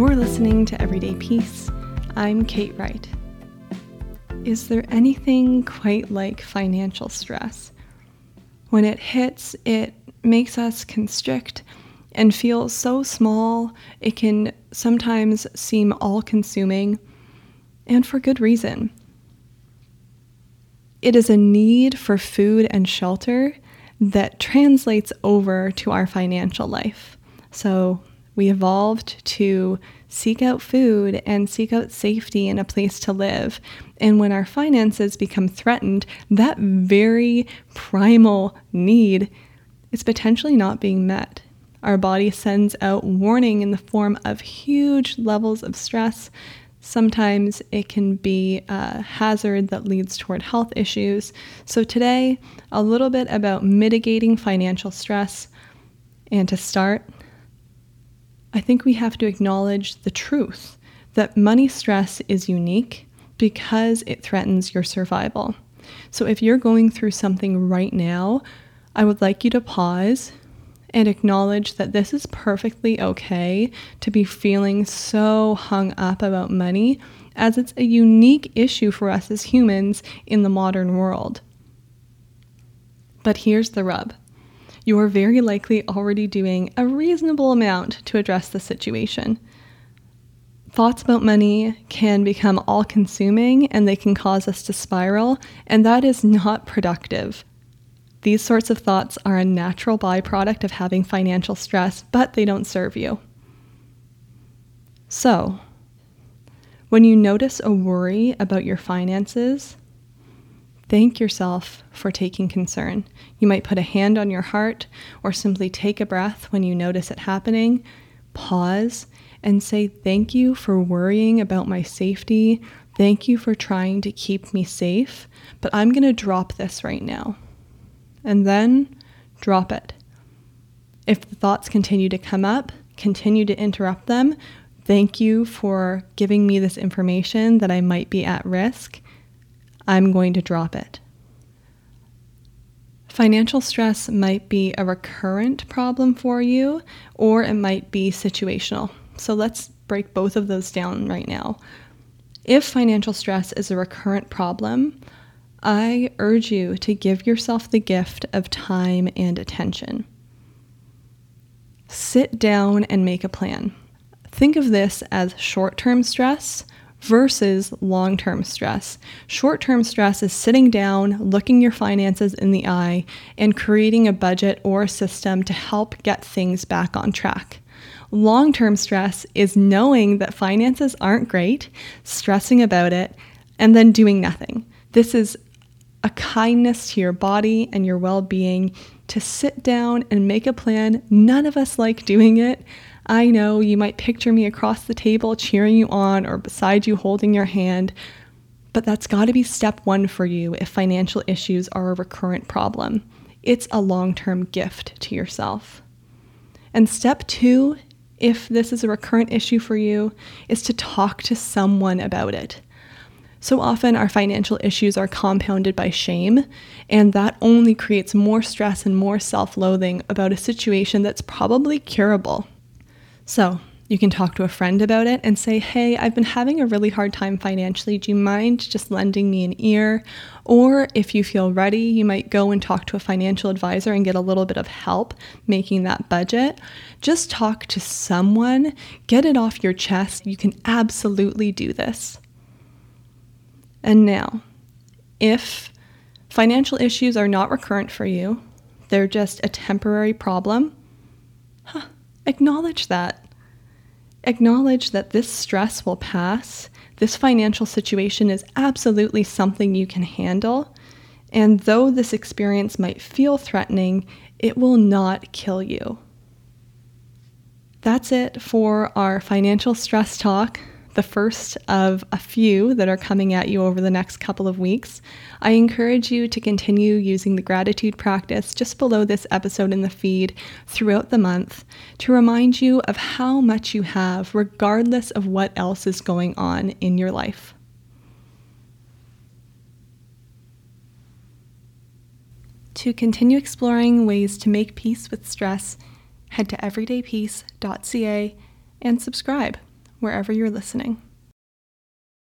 You're listening to Everyday Peace. I'm Kate Wright. Is there anything quite like financial stress? When it hits, it makes us constrict and feel so small, it can sometimes seem all consuming, and for good reason. It is a need for food and shelter that translates over to our financial life. So we evolved to seek out food and seek out safety and a place to live. And when our finances become threatened, that very primal need is potentially not being met. Our body sends out warning in the form of huge levels of stress Sometimes it can be a hazard that leads toward health issues. So, today, a little bit about mitigating financial stress. And to start, I think we have to acknowledge the truth that money stress is unique because it threatens your survival. So, if you're going through something right now, I would like you to pause and acknowledge that this is perfectly okay to be feeling so hung up about money, as it's a unique issue for us as humans in the modern world. But here's the rub you are very likely already doing a reasonable amount to address the situation. Thoughts about money can become all consuming and they can cause us to spiral, and that is not productive. These sorts of thoughts are a natural byproduct of having financial stress, but they don't serve you. So, when you notice a worry about your finances, thank yourself for taking concern. You might put a hand on your heart or simply take a breath when you notice it happening, pause, and say, Thank you for worrying about my safety. Thank you for trying to keep me safe, but I'm going to drop this right now and then drop it. If the thoughts continue to come up, continue to interrupt them. Thank you for giving me this information that I might be at risk. I'm going to drop it. Financial stress might be a recurrent problem for you, or it might be situational. So let's break both of those down right now. If financial stress is a recurrent problem, I urge you to give yourself the gift of time and attention. Sit down and make a plan. Think of this as short term stress versus long term stress. Short term stress is sitting down, looking your finances in the eye, and creating a budget or a system to help get things back on track. Long term stress is knowing that finances aren't great, stressing about it, and then doing nothing. This is a kindness to your body and your well being to sit down and make a plan. None of us like doing it. I know you might picture me across the table cheering you on or beside you holding your hand, but that's got to be step one for you if financial issues are a recurrent problem. It's a long term gift to yourself. And step two, if this is a recurrent issue for you, is to talk to someone about it. So often, our financial issues are compounded by shame, and that only creates more stress and more self loathing about a situation that's probably curable. So, you can talk to a friend about it and say, Hey, I've been having a really hard time financially. Do you mind just lending me an ear? Or if you feel ready, you might go and talk to a financial advisor and get a little bit of help making that budget. Just talk to someone, get it off your chest. You can absolutely do this and now. If financial issues are not recurrent for you, they're just a temporary problem, huh, acknowledge that. Acknowledge that this stress will pass. This financial situation is absolutely something you can handle. And though this experience might feel threatening, it will not kill you. That's it for our financial stress talk the first of a few that are coming at you over the next couple of weeks. I encourage you to continue using the gratitude practice just below this episode in the feed throughout the month to remind you of how much you have, regardless of what else is going on in your life. To continue exploring ways to make peace with stress, head to everydaypeace.ca and subscribe wherever you're listening.